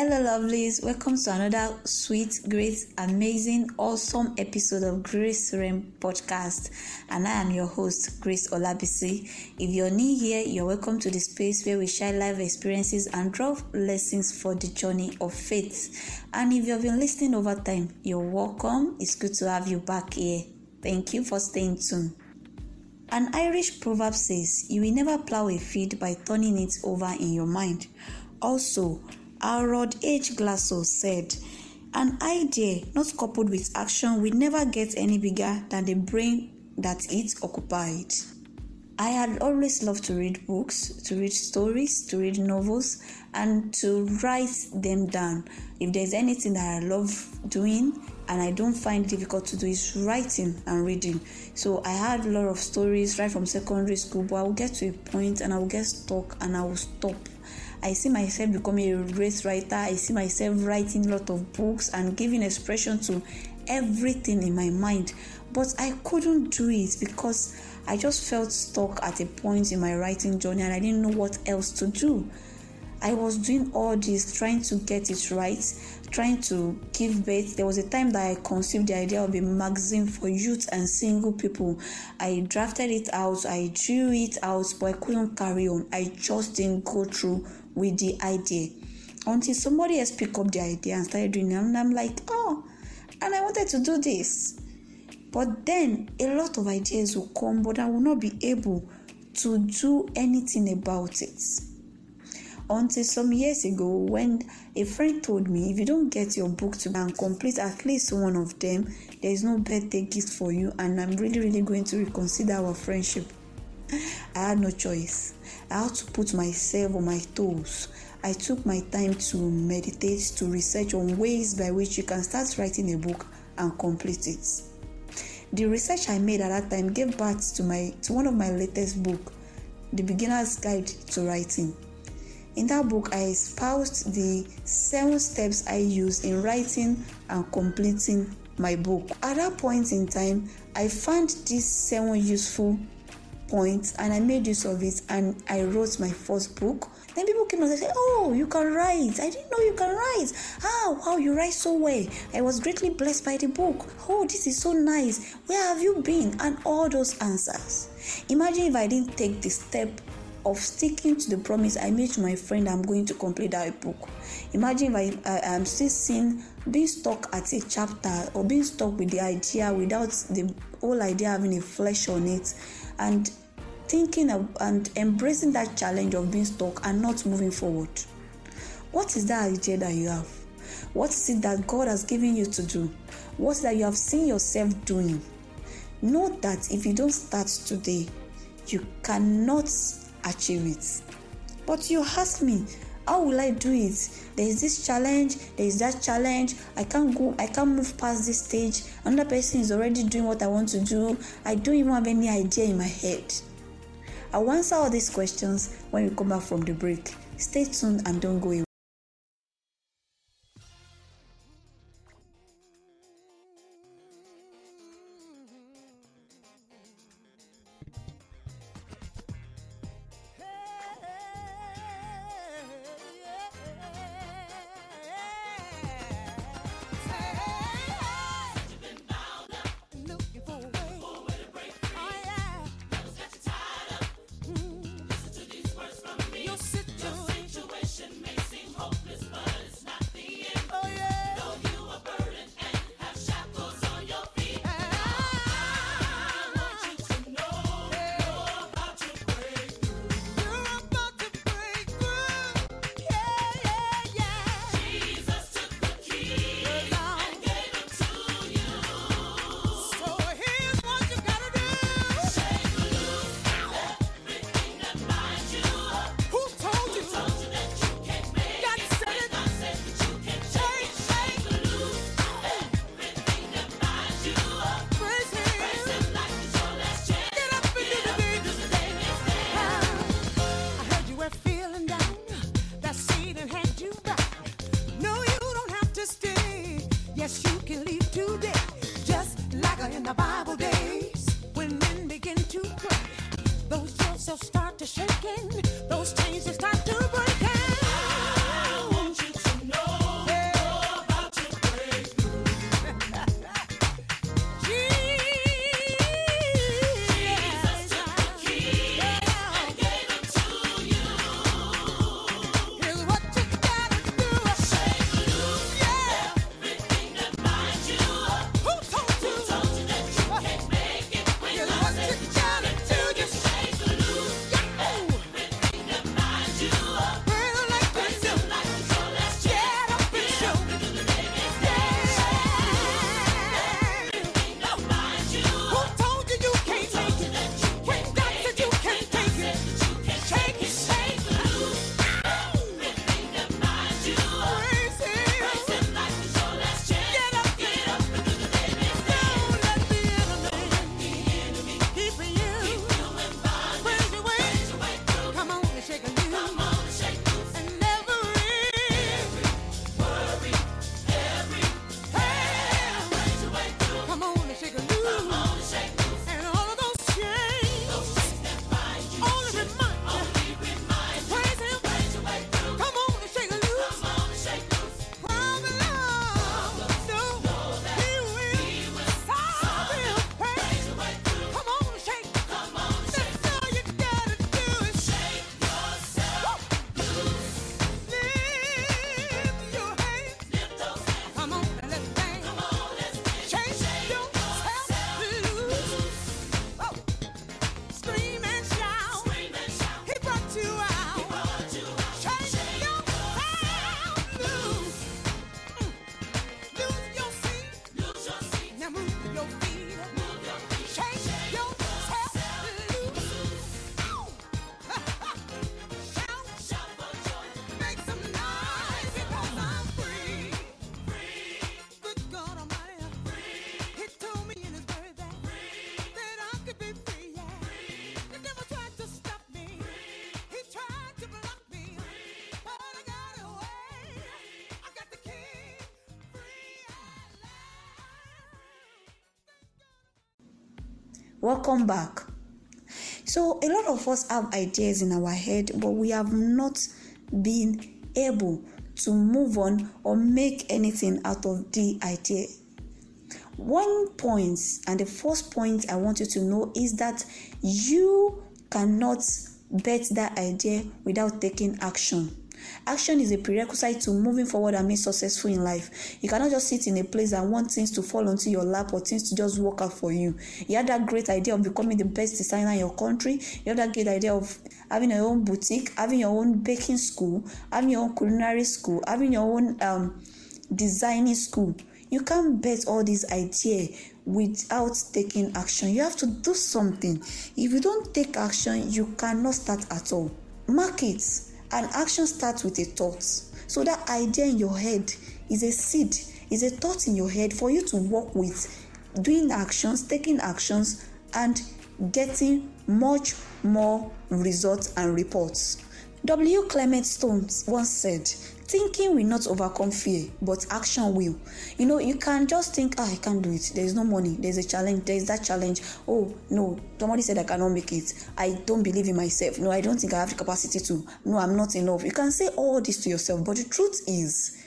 Hello, lovelies. Welcome to another sweet, great, amazing, awesome episode of Grace Rem podcast. And I am your host, Grace Olabisi. If you're new here, you're welcome to the space where we share life experiences and draw lessons for the journey of faith. And if you've been listening over time, you're welcome. It's good to have you back here. Thank you for staying tuned. An Irish proverb says, You will never plow a field by turning it over in your mind. Also, Harold H. Glasow said, An idea not coupled with action will never get any bigger than the brain that it occupied. I had always loved to read books, to read stories, to read novels, and to write them down. If there's anything that I love doing and I don't find it difficult to do is writing and reading. So I had a lot of stories right from secondary school, but I will get to a point and I will get stuck and I will stop I see myself becoming a race writer. I see myself writing a lot of books and giving expression to everything in my mind. But I couldn't do it because I just felt stuck at a point in my writing journey and I didn't know what else to do. I was doing all this, trying to get it right, trying to give birth. There was a time that I conceived the idea of a magazine for youth and single people. I drafted it out, I drew it out, but I couldn't carry on. I just didn't go through with the idea until somebody else picked up the idea and started doing it. And I'm like, oh, and I wanted to do this. But then a lot of ideas will come, but I will not be able to do anything about it. Until some years ago, when a friend told me, if you don't get your book to and complete at least one of them, there is no birthday gift for you, and I'm really, really going to reconsider our friendship. I had no choice. I had to put myself on my toes. I took my time to meditate, to research on ways by which you can start writing a book and complete it. The research I made at that time gave birth to my to one of my latest book, The Beginner's Guide to Writing. In that book, I espoused the seven steps I use in writing and completing my book. At that point in time, I found these seven useful points and I made use of it and I wrote my first book. Then people came and said, Oh, you can write. I didn't know you can write. Ah, wow, you write so well. I was greatly blessed by the book. Oh, this is so nice. Where have you been? And all those answers. Imagine if I didn't take the step of sticking to the promise I made to my friend I'm going to complete that book. Imagine if I, I am still seeing being stuck at a chapter or being stuck with the idea without the whole idea having a flesh on it and thinking and embracing that challenge of being stuck and not moving forward. What is that idea that you have? What is it that God has given you to do? What is that you have seen yourself doing? Know that if you don't start today, you cannot achieve it. But you ask me, how will I do it? There is this challenge, there is that challenge. I can't go, I can't move past this stage. Another person is already doing what I want to do. I don't even have any idea in my head. I'll answer all these questions when we come back from the break. Stay tuned and don't go away. Start to shaking, those chains start Welcome back. So, a lot of us have ideas in our head, but we have not been able to move on or make anything out of the idea. One point, and the first point I want you to know is that you cannot bet that idea without taking action. Action is a prerequisite to moving forward and being successful in life. You cannot just sit in a place and want things to fall onto your lap or things to just work out for you. You have that great idea of becoming the best designer in your country. You have that great idea of having your own boutique, having your own baking school, having your own culinary school, having your own um, designing school. You can't bet all these ideas without taking action. You have to do something. If you don't take action, you cannot start at all. Markets an action starts with a thought. So that idea in your head is a seed, is a thought in your head for you to work with, doing actions, taking actions, and getting much more results and reports. W. Clement Stone once said, Thinking will not overcome fear, but action will. You know, you can just think, ah, I can't do it. There is no money. There's a challenge. There is that challenge. Oh, no, somebody said I cannot make it. I don't believe in myself. No, I don't think I have the capacity to. No, I'm not enough. You can say all this to yourself, but the truth is,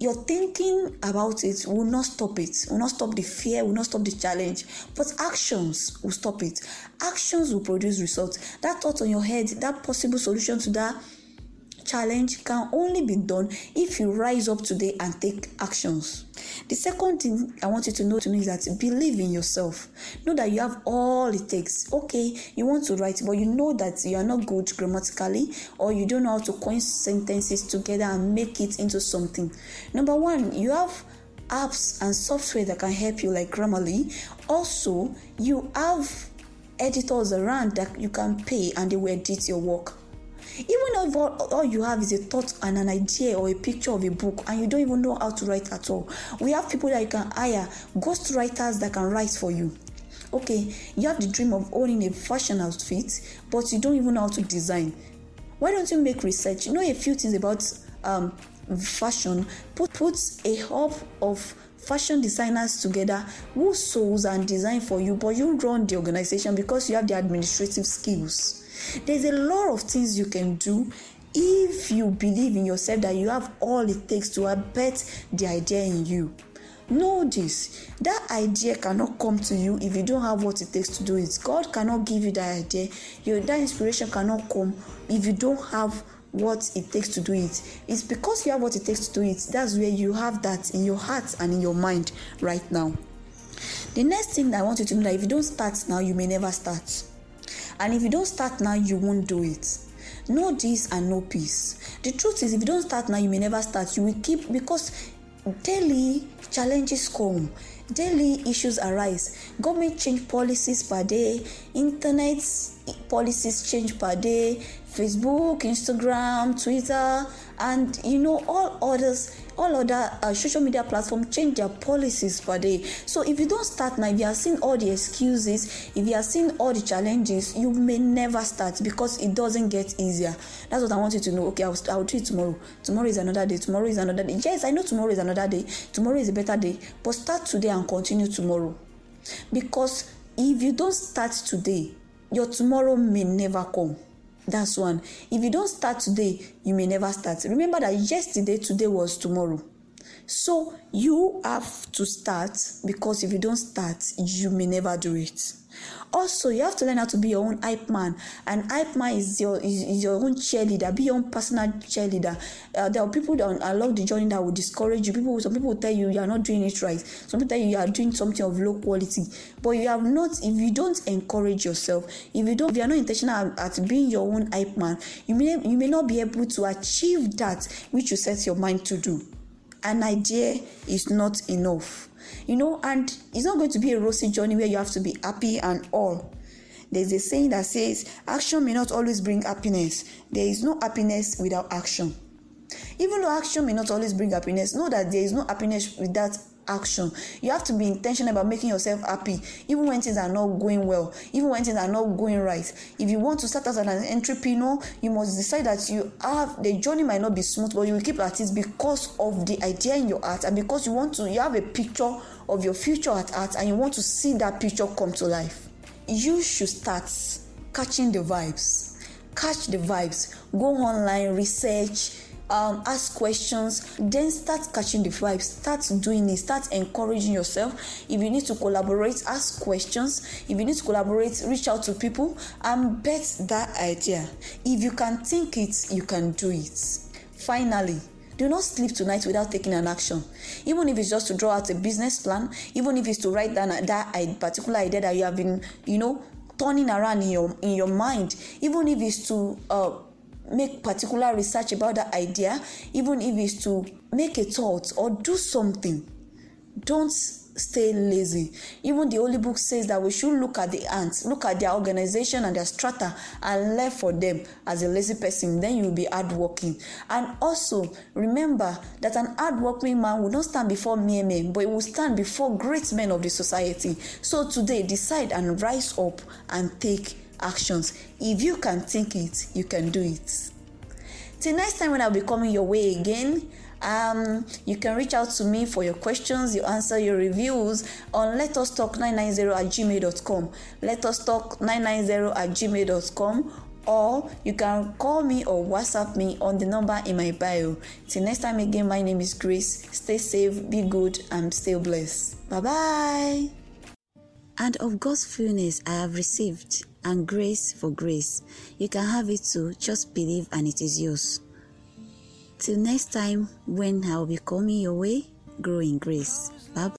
your thinking about it will not stop it, will not stop the fear, will not stop the challenge, but actions will stop it. Actions will produce results. That thought on your head, that possible solution to that challenge can only be done if you rise up today and take actions. The second thing I want you to know to me is that believe in yourself. Know that you have all it takes. Okay, you want to write, but you know that you are not good grammatically or you don't know how to coin sentences together and make it into something. Number one, you have apps and software that can help you, like Grammarly. Also, you have editors around that you can pay and they will edit your work. Even if all, all you have is a thought and an idea or a picture of a book and you don't even know how to write at all, we have people that you can hire, ghost writers that can write for you. Okay, you have the dream of owning a fashion outfit, but you don't even know how to design. Why don't you make research? You know a few things about um, fashion. Put put a hub of fashion designers together who sews and design for you, but you run the organization because you have the administrative skills. There's a lot of things you can do if you believe in yourself that you have all it takes to abet the idea in you. Know this that idea cannot come to you if you don't have what it takes to do it. God cannot give you that idea. Your that inspiration cannot come if you don't have what it takes to do it. It's because you have what it takes to do it. That's where you have that in your heart and in your mind right now. The next thing I want you to know that if you don't start now, you may never start. And if you don't start now, you won't do it. Know this and know peace. The truth is, if you don't start now, you may never start. You will keep because daily challenges come daily issues arise government change policies per day internet policies change per day facebook instagram twitter and you know all others all other uh, social media platforms change their policies per day. So if you don't start now if you are seeing all the excuses if you are seeing all the challenges you may never start because it doesn't get easier. That's what i want you to know. Okay i'll, I'll do it tomorrow. Tomorrow is another day. Tomorrow is another day. Yes i know tomorrow is another day. Tomorrow is a better day. But start today and continue tomorrow. Because if you don't start today your tomorrow may never come that's one. If you don't start today, you may never start. Remember that yesterday, today was tomorrow. So you have to start because if you don't start, you may never do it. Also, you have to learn how to be your own hype man. And hype man is your is, is your own cheerleader. Be your own personal cheerleader. Uh, there are people that along the journey that will discourage you. People, some people will tell you you are not doing it right. Some people tell you you are doing something of low quality. But you have not. If you don't encourage yourself, if you don't, if you are not intentional at, at being your own hype man, you may you may not be able to achieve that which you set your mind to do. An idea is not enough you know, and it's not going to be a rosy journey where you have to be happy and all. There's a saying that says, action may not always bring happiness. There is no happiness without action. Even though action may not always bring happiness, know that there is no happiness without action. You have to be intentional about making yourself happy, even when things are not going well, even when things are not going right. If you want to start as an entrepreneur, you must decide that you have the journey might not be smooth, but you will keep at it because of the idea in your heart and because you want to, you have a picture of your future at heart and you want to see that picture come to life. you should start catching the vibes catch the vibes go online research um, ask questions then start catching the vibes start doing it start encouraging yourself. If you need to collaborate ask questions. If you need to collaborate reach out to people and bet that idea. If you can think it you can do it. Finally do not sleep tonight without taking an action. Even if it's just to draw out a business plan even if it's to write down that particular idea that you have been you know turning around in your in your mind even if it's to uh, make particular research about that idea even if it's to make a thought or do something. Don't stay lazy. Even the holy book says that we should look at the ants look at their organization and their strata and learn for them as a lazy person. Then you'll be hardworking. And also remember that an hardworking man will not stand before mere men but he will stand before great men of the society. So today decide and rise up and take actions. If you can think it, you can do it. Till next time when I'll be coming your way again, um, you can reach out to me for your questions, your answer, your reviews on let us talk 990 at gmail.com. Let us talk 990 at gmail.com or you can call me or WhatsApp me on the number in my bio. Till next time again, my name is Grace. Stay safe, be good, and stay blessed. Bye bye. And of God's fullness I have received and grace for grace. You can have it too, just believe and it is yours. Till next time, when I will be coming your way, grow in grace. Bye bye.